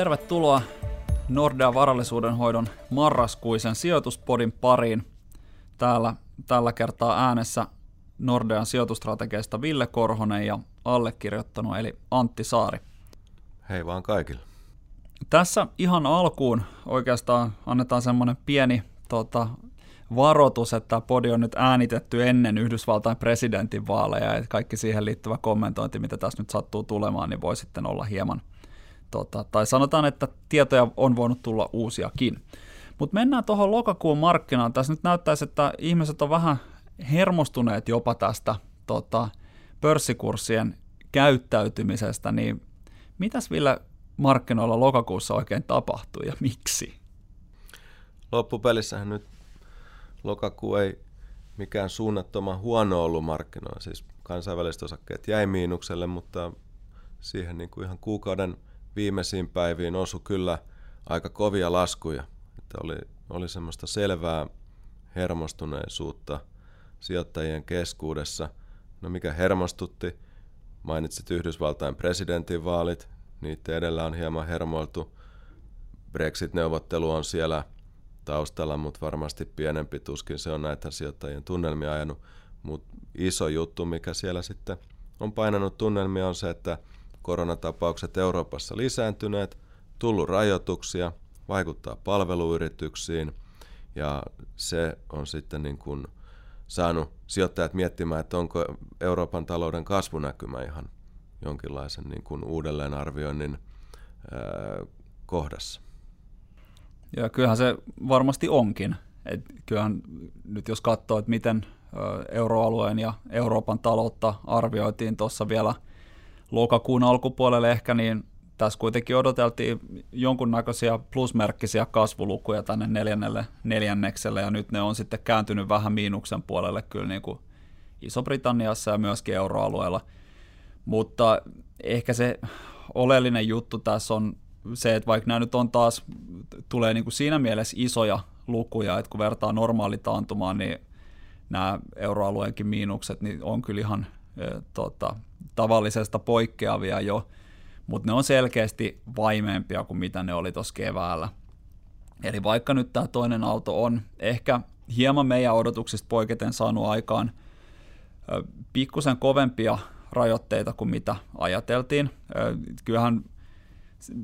tervetuloa Nordea varallisuuden hoidon marraskuisen sijoituspodin pariin. Täällä tällä kertaa äänessä Nordean sijoitustrategiasta Ville Korhonen ja allekirjoittanut eli Antti Saari. Hei vaan kaikille. Tässä ihan alkuun oikeastaan annetaan semmoinen pieni tota, varoitus, että tämä podi on nyt äänitetty ennen Yhdysvaltain presidentinvaaleja ja kaikki siihen liittyvä kommentointi, mitä tässä nyt sattuu tulemaan, niin voi sitten olla hieman, tota, tai sanotaan, että tietoja on voinut tulla uusiakin. Mutta mennään tuohon lokakuun markkinaan. Tässä nyt näyttäisi, että ihmiset on vähän hermostuneet jopa tästä tota, pörssikurssien käyttäytymisestä, niin mitäs Ville markkinoilla lokakuussa oikein tapahtui ja miksi? Loppupelissähän nyt lokakuu ei mikään suunnattoman huono ollut markkinoilla. Siis kansainväliset osakkeet jäi miinukselle, mutta siihen niin kuin ihan kuukauden viimeisiin päiviin osui kyllä aika kovia laskuja. Että oli, oli semmoista selvää hermostuneisuutta sijoittajien keskuudessa. No mikä hermostutti? Mainitsit Yhdysvaltain presidentinvaalit, niitä edellä on hieman hermoiltu. Brexit-neuvottelu on siellä taustalla, mutta varmasti pienempi tuskin se on näitä sijoittajien tunnelmia ajanut. Mutta iso juttu, mikä siellä sitten on painanut tunnelmia, on se, että koronatapaukset Euroopassa lisääntyneet, tullut rajoituksia, vaikuttaa palveluyrityksiin ja se on sitten niin kuin saanut sijoittajat miettimään, että onko Euroopan talouden kasvunäkymä ihan jonkinlaisen niin kuin uudelleenarvioinnin ää, kohdassa. Ja kyllähän se varmasti onkin. Et kyllähän nyt jos katsoo, että miten euroalueen ja Euroopan taloutta arvioitiin tuossa vielä lokakuun alkupuolelle ehkä, niin tässä kuitenkin odoteltiin jonkunnäköisiä plusmerkkisiä kasvulukuja tänne neljännelle neljännekselle, ja nyt ne on sitten kääntynyt vähän miinuksen puolelle kyllä niin kuin Iso-Britanniassa ja myöskin euroalueella. Mutta ehkä se oleellinen juttu tässä on se, että vaikka nämä nyt on taas, tulee niin kuin siinä mielessä isoja lukuja, että kun vertaa normaalitaantumaan, niin nämä euroalueenkin miinukset niin on kyllä ihan tota, tavallisesta poikkeavia jo, mutta ne on selkeästi vaimeempia kuin mitä ne oli tuossa keväällä. Eli vaikka nyt tämä toinen aalto on ehkä hieman meidän odotuksista poiketen saanut aikaan pikkusen kovempia rajoitteita kuin mitä ajateltiin. Kyllähän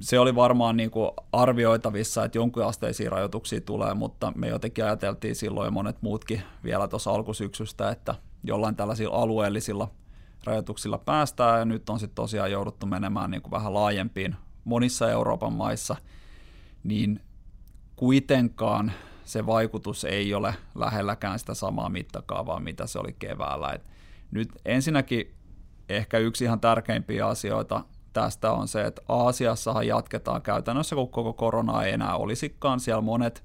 se oli varmaan niin kuin arvioitavissa, että asteisia rajoituksia tulee, mutta me jotenkin ajateltiin silloin ja monet muutkin vielä tuossa alkusyksystä, että jollain tällaisilla alueellisilla rajoituksilla päästään ja nyt on sitten tosiaan jouduttu menemään niin kuin vähän laajempiin monissa Euroopan maissa, niin kuitenkaan se vaikutus ei ole lähelläkään sitä samaa mittakaavaa, mitä se oli keväällä. Et nyt ensinnäkin ehkä yksi ihan tärkeimpiä asioita tästä on se, että Aasiassahan jatketaan käytännössä, kun koko korona ei enää olisikaan. Siellä monet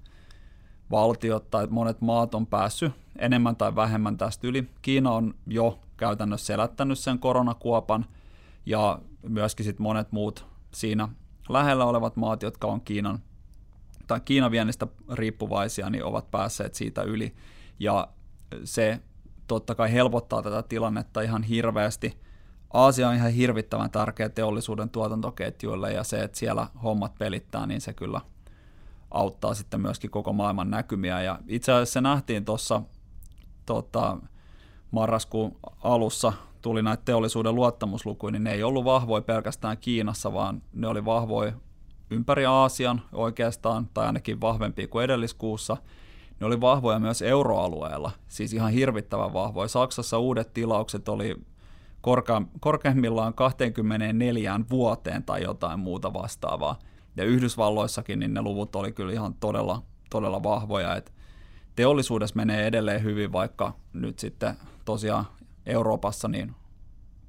valtiot tai monet maat on päässyt enemmän tai vähemmän tästä yli. Kiina on jo käytännössä selättänyt sen koronakuopan ja myöskin sit monet muut siinä lähellä olevat maat, jotka on Kiinan tai Kiinan viennistä riippuvaisia, niin ovat päässeet siitä yli. Ja se totta kai helpottaa tätä tilannetta ihan hirveästi – Aasia on ihan hirvittävän tärkeä teollisuuden tuotantoketjuille ja se, että siellä hommat pelittää, niin se kyllä auttaa sitten myöskin koko maailman näkymiä. Ja itse asiassa se nähtiin tuossa tota, marraskuun alussa tuli näitä teollisuuden luottamuslukuja, niin ne ei ollut vahvoja pelkästään Kiinassa, vaan ne oli vahvoja ympäri Aasian oikeastaan, tai ainakin vahvempia kuin edelliskuussa. Ne oli vahvoja myös euroalueella, siis ihan hirvittävän vahvoja. Saksassa uudet tilaukset oli korka, korkeimmillaan 24 vuoteen tai jotain muuta vastaavaa. Ja Yhdysvalloissakin niin ne luvut oli kyllä ihan todella, todella vahvoja, että teollisuudessa menee edelleen hyvin, vaikka nyt sitten tosiaan Euroopassa niin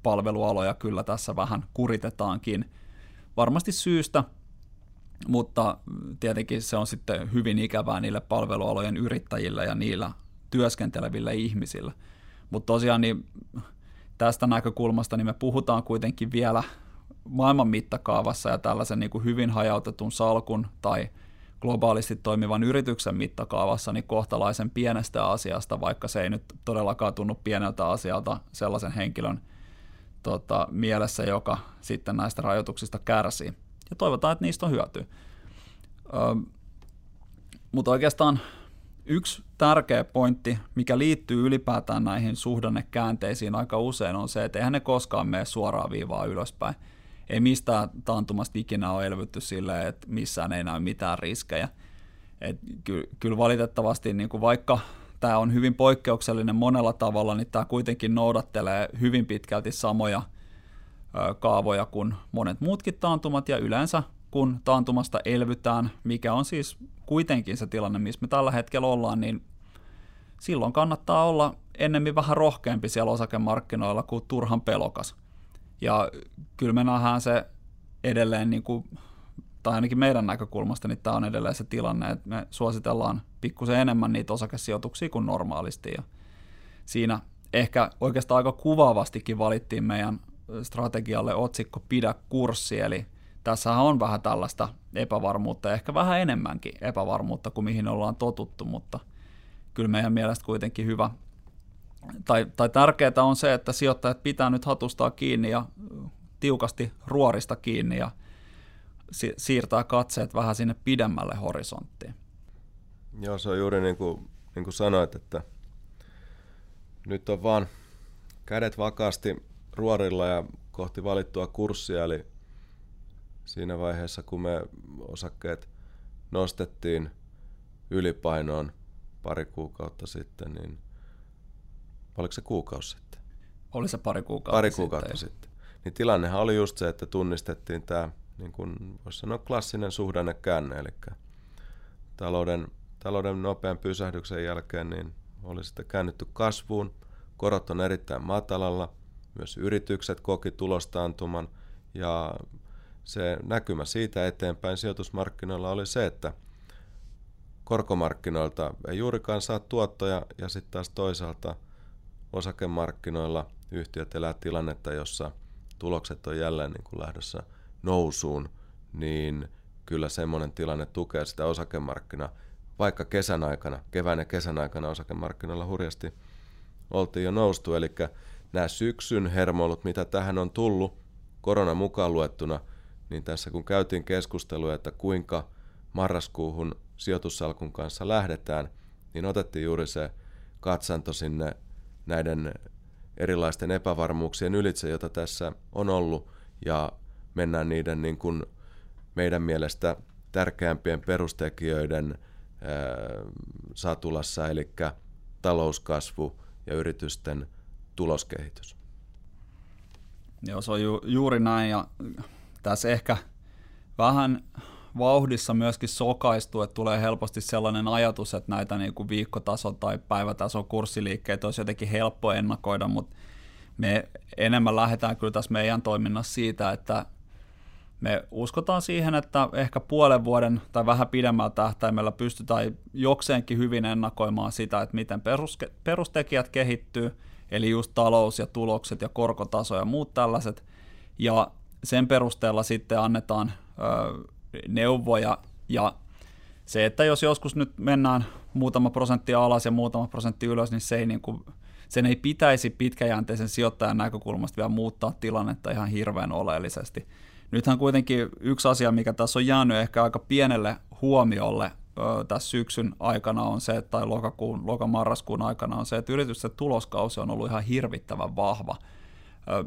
palvelualoja kyllä tässä vähän kuritetaankin. Varmasti syystä, mutta tietenkin se on sitten hyvin ikävää niille palvelualojen yrittäjille ja niillä työskenteleville ihmisille. Mutta tosiaan niin tästä näkökulmasta niin me puhutaan kuitenkin vielä maailman mittakaavassa ja tällaisen niin kuin hyvin hajautetun salkun tai globaalisti toimivan yrityksen mittakaavassa niin kohtalaisen pienestä asiasta, vaikka se ei nyt todellakaan tunnu pieneltä asialta sellaisen henkilön tota, mielessä, joka sitten näistä rajoituksista kärsii. ja toivotaan, että niistä on hyötyä. Mutta oikeastaan yksi tärkeä pointti, mikä liittyy ylipäätään näihin suhdannekäänteisiin aika usein, on se, että eihän ne koskaan mene suoraan viivaa ylöspäin. Ei mistään taantumasta ikinä ole elvytty silleen, että missään ei näy mitään riskejä. Et ky- kyllä valitettavasti, niin kuin vaikka tämä on hyvin poikkeuksellinen monella tavalla, niin tämä kuitenkin noudattelee hyvin pitkälti samoja kaavoja kuin monet muutkin taantumat, ja yleensä kun taantumasta elvytään, mikä on siis kuitenkin se tilanne, missä me tällä hetkellä ollaan, niin silloin kannattaa olla ennemmin vähän rohkeampi siellä osakemarkkinoilla kuin turhan pelokas. Ja kyllä me nähdään se edelleen, niin kuin, tai ainakin meidän näkökulmasta, niin tämä on edelleen se tilanne, että me suositellaan pikkusen enemmän niitä osakesijoituksia kuin normaalisti. Ja siinä ehkä oikeastaan aika kuvaavastikin valittiin meidän strategialle otsikko Pidä kurssi, eli tässähän on vähän tällaista epävarmuutta, ehkä vähän enemmänkin epävarmuutta kuin mihin ollaan totuttu, mutta kyllä meidän mielestä kuitenkin hyvä, tai, tai tärkeää on se, että sijoittajat pitää nyt hatustaa kiinni ja tiukasti ruorista kiinni ja si- siirtää katseet vähän sinne pidemmälle horisonttiin. Joo, se on juuri niin kuin, niin kuin sanoit, että nyt on vaan kädet vakaasti ruorilla ja kohti valittua kurssia, eli siinä vaiheessa, kun me osakkeet nostettiin ylipainoon pari kuukautta sitten, niin oliko se kuukausi sitten? Oli se pari kuukautta Pari kuukautta sitten. sitten. Niin tilannehan oli just se, että tunnistettiin tämä, niin kuin voisi sanoa, klassinen suhdannekäänne, eli talouden, talouden nopean pysähdyksen jälkeen niin oli sitten käännytty kasvuun, korot on erittäin matalalla, myös yritykset koki tulostaantuman ja se näkymä siitä eteenpäin sijoitusmarkkinoilla oli se, että korkomarkkinoilta ei juurikaan saa tuottoja ja sitten taas toisaalta osakemarkkinoilla yhtiöt elää tilannetta, jossa tulokset on jälleen niin kuin lähdössä nousuun, niin kyllä semmoinen tilanne tukee sitä osakemarkkinaa. Vaikka kesän aikana, kevään ja kesän aikana osakemarkkinoilla hurjasti oltiin jo noustu, eli nämä syksyn hermoilut, mitä tähän on tullut, korona mukaan luettuna – niin tässä kun käytiin keskustelua, että kuinka marraskuuhun sijoitussalkun kanssa lähdetään, niin otettiin juuri se katsanto sinne näiden erilaisten epävarmuuksien ylitse, joita tässä on ollut, ja mennään niiden niin kuin meidän mielestä tärkeämpien perustekijöiden satulassa, eli talouskasvu ja yritysten tuloskehitys. Joo, se on ju, juuri näin, ja tässä ehkä vähän vauhdissa myöskin sokaistuu, että tulee helposti sellainen ajatus, että näitä niin kuin viikkotason tai päivätason kurssiliikkeitä olisi jotenkin helppo ennakoida, mutta me enemmän lähdetään kyllä tässä meidän toiminnassa siitä, että me uskotaan siihen, että ehkä puolen vuoden tai vähän pidemmällä tähtäimellä pystytään jokseenkin hyvin ennakoimaan sitä, että miten perustekijät kehittyy, eli just talous ja tulokset ja korkotaso ja muut tällaiset, ja sen perusteella sitten annetaan neuvoja ja se, että jos joskus nyt mennään muutama prosentti alas ja muutama prosentti ylös, niin se ei niin kuin, sen ei pitäisi pitkäjänteisen sijoittajan näkökulmasta vielä muuttaa tilannetta ihan hirveän oleellisesti. Nythän kuitenkin yksi asia, mikä tässä on jäänyt ehkä aika pienelle huomiolle ö, tässä syksyn aikana on se, tai lokakuun, lokamarraskuun aikana on se, että yritysten tuloskausi on ollut ihan hirvittävän vahva –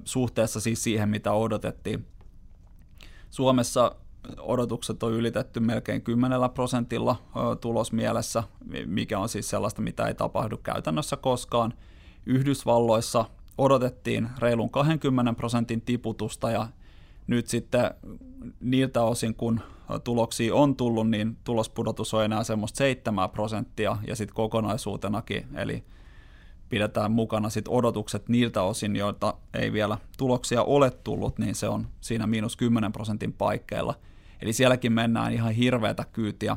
suhteessa siis siihen, mitä odotettiin. Suomessa odotukset on ylitetty melkein 10 prosentilla tulosmielessä, mikä on siis sellaista, mitä ei tapahdu käytännössä koskaan. Yhdysvalloissa odotettiin reilun 20 prosentin tiputusta ja nyt sitten niiltä osin, kun tuloksia on tullut, niin tulospudotus on enää semmoista 7 prosenttia ja sitten kokonaisuutenakin, eli pidetään mukana sit odotukset niiltä osin, joita ei vielä tuloksia ole tullut, niin se on siinä miinus 10 prosentin paikkeilla. Eli sielläkin mennään ihan hirveätä kyytiä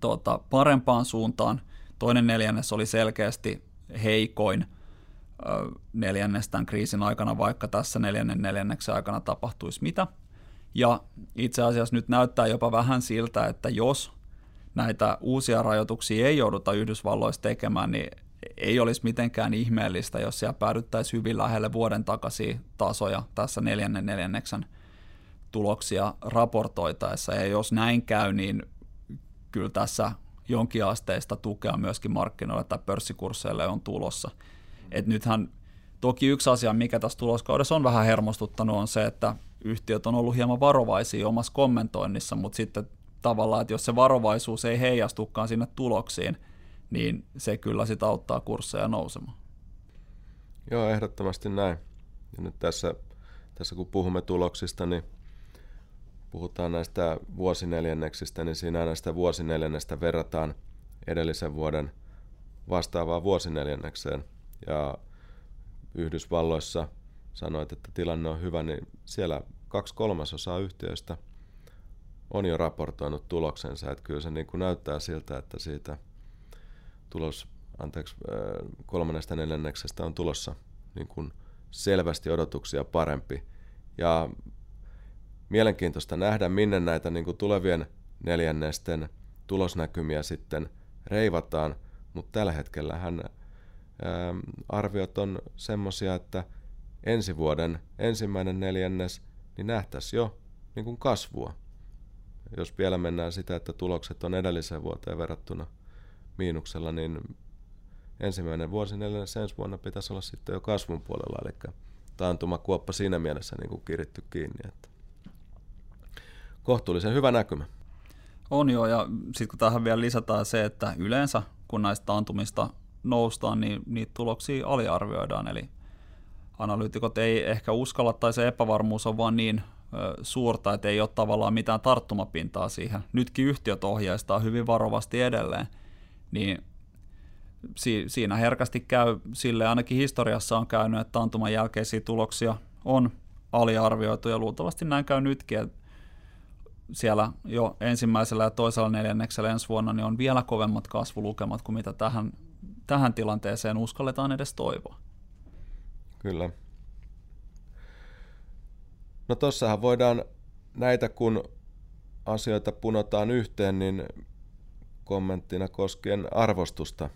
tuota, parempaan suuntaan. Toinen neljännes oli selkeästi heikoin neljännes tämän kriisin aikana, vaikka tässä neljännen neljänneksen aikana tapahtuisi mitä. Ja itse asiassa nyt näyttää jopa vähän siltä, että jos näitä uusia rajoituksia ei jouduta Yhdysvalloissa tekemään, niin ei olisi mitenkään ihmeellistä, jos siellä päädyttäisiin hyvin lähelle vuoden takaisin tasoja tässä neljännen neljänneksen tuloksia raportoitaessa. Ja jos näin käy, niin kyllä tässä jonkinasteista tukea myöskin markkinoille tai pörssikursseille on tulossa. Et nythän toki yksi asia, mikä tässä tuloskaudessa on vähän hermostuttanut, on se, että yhtiöt on ollut hieman varovaisia omassa kommentoinnissa, mutta sitten tavallaan, että jos se varovaisuus ei heijastukaan sinne tuloksiin, niin se kyllä sitä auttaa kursseja nousemaan. Joo, ehdottomasti näin. Ja nyt tässä, tässä kun puhumme tuloksista, niin puhutaan näistä vuosineljänneksistä, niin siinä näistä vuosineljännestä verrataan edellisen vuoden vastaavaan vuosineljännekseen. Ja Yhdysvalloissa sanoit, että tilanne on hyvä, niin siellä kaksi kolmasosaa yhtiöistä on jo raportoinut tuloksensa. Että kyllä se niin kuin näyttää siltä, että siitä tulos, anteeksi, kolmannesta neljänneksestä on tulossa niin kuin selvästi odotuksia parempi. Ja mielenkiintoista nähdä, minne näitä niin kuin tulevien neljännesten tulosnäkymiä sitten reivataan, mutta tällä hetkellä hän arviot on semmoisia, että ensi vuoden ensimmäinen neljännes, niin nähtäisi jo niin kuin kasvua. Jos vielä mennään sitä, että tulokset on edelliseen vuoteen verrattuna miinuksella, niin ensimmäinen vuosi neljännes ensi vuonna pitäisi olla sitten jo kasvun puolella, eli taantumakuoppa siinä mielessä niin kuin kiritty kiinni. Että kohtuullisen hyvä näkymä. On joo, ja sitten kun tähän vielä lisätään se, että yleensä kun näistä taantumista noustaan, niin niitä tuloksia aliarvioidaan, eli analyytikot ei ehkä uskalla tai se epävarmuus on vaan niin suurta, että ei ole tavallaan mitään tarttumapintaa siihen. Nytkin yhtiöt ohjeistaa hyvin varovasti edelleen, niin si- siinä herkästi käy sille, ainakin historiassa on käynyt, että taantuman jälkeisiä tuloksia on aliarvioitu ja luultavasti näin käy nytkin, että siellä jo ensimmäisellä ja toisella neljänneksellä ensi vuonna niin on vielä kovemmat kasvulukemat kuin mitä tähän, tähän tilanteeseen uskalletaan edes toivoa. Kyllä. No tossahan voidaan näitä, kun asioita punotaan yhteen, niin kommenttina koskien arvostusta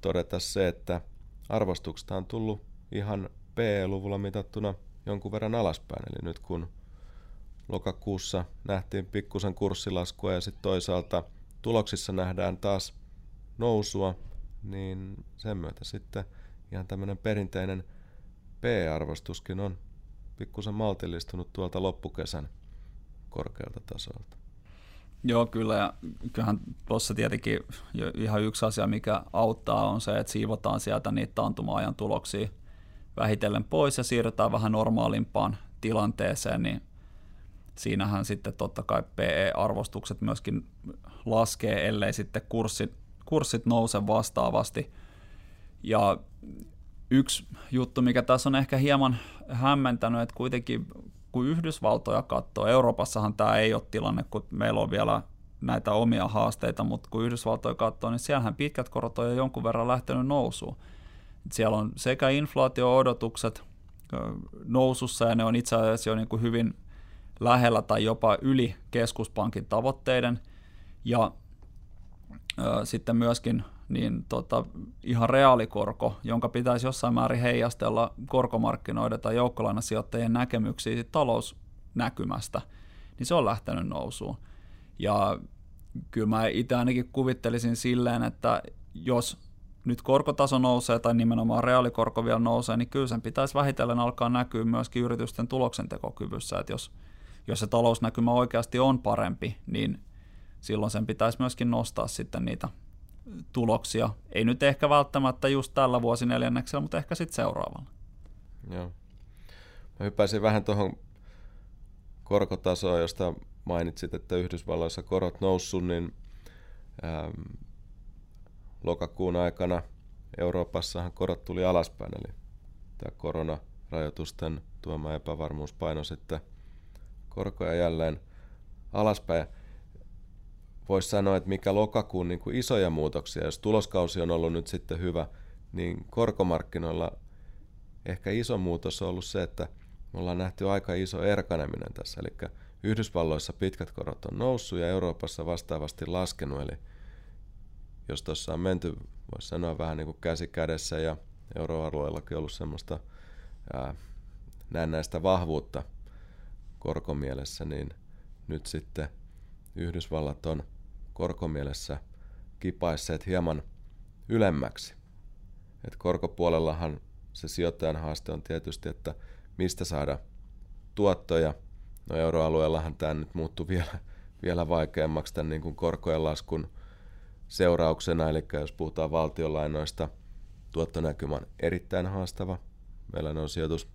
todeta se, että arvostuksesta on tullut ihan PE-luvulla mitattuna jonkun verran alaspäin. Eli nyt kun lokakuussa nähtiin pikkusen kurssilaskua ja sitten toisaalta tuloksissa nähdään taas nousua, niin sen myötä sitten ihan tämmöinen perinteinen P-arvostuskin on pikkusen maltillistunut tuolta loppukesän korkealta tasolta. Joo, kyllä. Ja kyllähän tuossa tietenkin ihan yksi asia, mikä auttaa, on se, että siivotaan sieltä niitä taantuma-ajan tuloksia vähitellen pois ja siirrytään vähän normaalimpaan tilanteeseen, niin siinähän sitten totta kai PE-arvostukset myöskin laskee, ellei sitten kurssit, kurssit nouse vastaavasti. Ja yksi juttu, mikä tässä on ehkä hieman hämmentänyt, että kuitenkin kun Yhdysvaltoja katsoo, Euroopassahan tämä ei ole tilanne, kun meillä on vielä näitä omia haasteita, mutta kun Yhdysvaltoja katsoo, niin siellähän pitkät korot on jo jonkun verran lähtenyt nousuun. Siellä on sekä inflaatio-odotukset nousussa, ja ne on itse asiassa jo niin kuin hyvin lähellä tai jopa yli keskuspankin tavoitteiden, ja ö, sitten myöskin niin tota, ihan reaalikorko, jonka pitäisi jossain määrin heijastella korkomarkkinoiden tai joukkolainasijoittajien näkemyksiä talousnäkymästä, niin se on lähtenyt nousuun. Ja kyllä mä itse ainakin kuvittelisin silleen, että jos nyt korkotaso nousee tai nimenomaan reaalikorko vielä nousee, niin kyllä sen pitäisi vähitellen alkaa näkyä myöskin yritysten tuloksentekokyvyssä, että jos, jos se talousnäkymä oikeasti on parempi, niin silloin sen pitäisi myöskin nostaa sitten niitä tuloksia. Ei nyt ehkä välttämättä just tällä vuosineljänneksellä, mutta ehkä sitten seuraavalla. Joo. Mä hyppäisin vähän tuohon korkotasoon, josta mainitsit, että Yhdysvalloissa korot noussut, niin ähm, lokakuun aikana Euroopassahan korot tuli alaspäin, eli tämä koronarajoitusten tuoma epävarmuus paino sitten korkoja jälleen alaspäin voisi sanoa, että mikä lokakuun niin kuin isoja muutoksia, jos tuloskausi on ollut nyt sitten hyvä, niin korkomarkkinoilla ehkä iso muutos on ollut se, että me ollaan nähty aika iso erkaneminen tässä. Eli Yhdysvalloissa pitkät korot on noussut ja Euroopassa vastaavasti laskenut. Eli jos tuossa on menty, voisi sanoa vähän niin kuin käsi kädessä ja euroalueellakin ollut semmoista ää, näennäistä vahvuutta korkomielessä, niin nyt sitten Yhdysvallat on korkomielessä kipaisseet hieman ylemmäksi. Et korkopuolellahan se sijoittajan haaste on tietysti, että mistä saada tuottoja. No euroalueellahan tämä nyt muuttuu vielä, vielä vaikeammaksi tämän niin kuin korkojen laskun seurauksena, eli jos puhutaan valtionlainoista, tuottonäkymä on erittäin haastava. Meillä on sijoitus,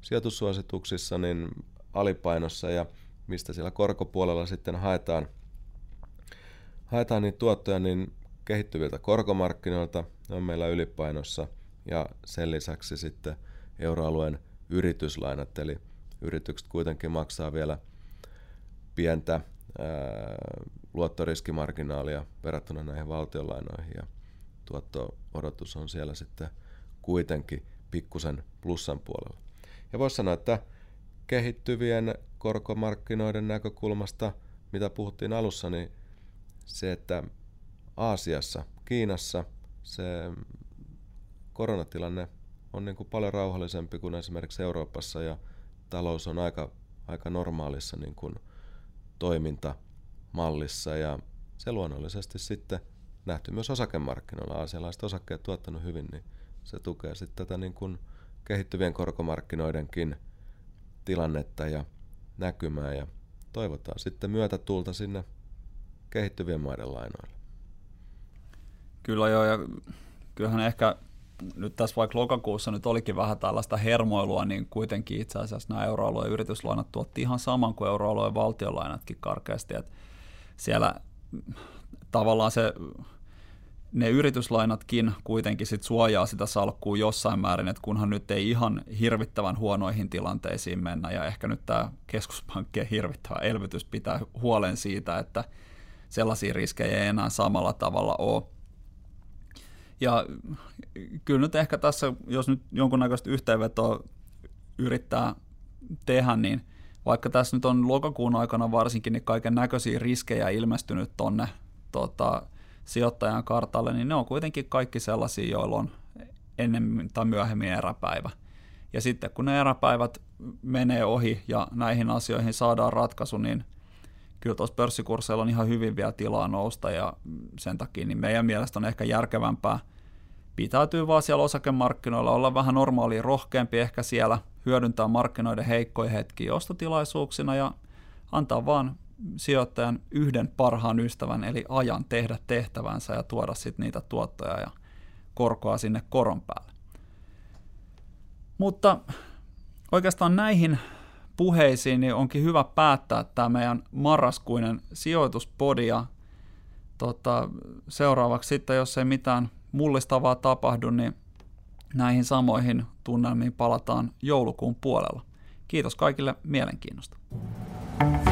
sijoitussuosituksissa niin alipainossa ja mistä siellä korkopuolella sitten haetaan, haetaan niitä tuottoja, niin kehittyviltä korkomarkkinoilta ne on meillä ylipainossa ja sen lisäksi sitten euroalueen yrityslainat, eli yritykset kuitenkin maksaa vielä pientä ää, luottoriskimarginaalia verrattuna näihin valtionlainoihin ja tuotto-odotus on siellä sitten kuitenkin pikkusen plussan puolella. Ja voisi sanoa, että kehittyvien korkomarkkinoiden näkökulmasta, mitä puhuttiin alussa, niin se, että Aasiassa, Kiinassa se koronatilanne on niin kuin paljon rauhallisempi kuin esimerkiksi Euroopassa ja talous on aika, aika normaalissa niin kuin toimintamallissa ja se luonnollisesti sitten nähty myös osakemarkkinoilla. Aasialaiset osakkeet tuottanut hyvin, niin se tukee sitten tätä niin kuin kehittyvien korkomarkkinoidenkin tilannetta ja näkymää ja toivotaan sitten myötätuulta sinne kehittyvien maiden lainoille. Kyllä joo, ja kyllähän ehkä nyt tässä vaikka lokakuussa nyt olikin vähän tällaista hermoilua, niin kuitenkin itse asiassa nämä euroalueen yrityslainat tuotti ihan saman kuin euroalueen valtionlainatkin karkeasti, että siellä tavallaan se ne yrityslainatkin kuitenkin sit suojaa sitä salkkua jossain määrin, että kunhan nyt ei ihan hirvittävän huonoihin tilanteisiin mennä, ja ehkä nyt tämä keskuspankkien hirvittävä elvytys pitää huolen siitä, että sellaisia riskejä ei enää samalla tavalla ole. Ja kyllä nyt ehkä tässä, jos nyt jonkunnäköistä yhteenvetoa yrittää tehdä, niin vaikka tässä nyt on lokakuun aikana varsinkin niin kaiken näköisiä riskejä ilmestynyt tonne tota, sijoittajan kartalle, niin ne on kuitenkin kaikki sellaisia, joilla on ennemmin tai myöhemmin eräpäivä. Ja sitten kun ne eräpäivät menee ohi ja näihin asioihin saadaan ratkaisu, niin kyllä tuossa pörssikursseilla on ihan hyvin vielä tilaa nousta ja sen takia niin meidän mielestä on ehkä järkevämpää pitäytyy vaan siellä osakemarkkinoilla, olla vähän normaali rohkeampi ehkä siellä, hyödyntää markkinoiden heikkoja hetkiä ostotilaisuuksina ja antaa vaan sijoittajan yhden parhaan ystävän, eli ajan tehdä tehtävänsä ja tuoda sitten niitä tuottoja ja korkoa sinne koron päälle. Mutta oikeastaan näihin puheisiin niin onkin hyvä päättää tämä meidän marraskuinen sijoituspodi ja tota, seuraavaksi sitten, jos ei mitään mullistavaa tapahdu, niin näihin samoihin tunnelmiin palataan joulukuun puolella. Kiitos kaikille mielenkiinnosta. thank you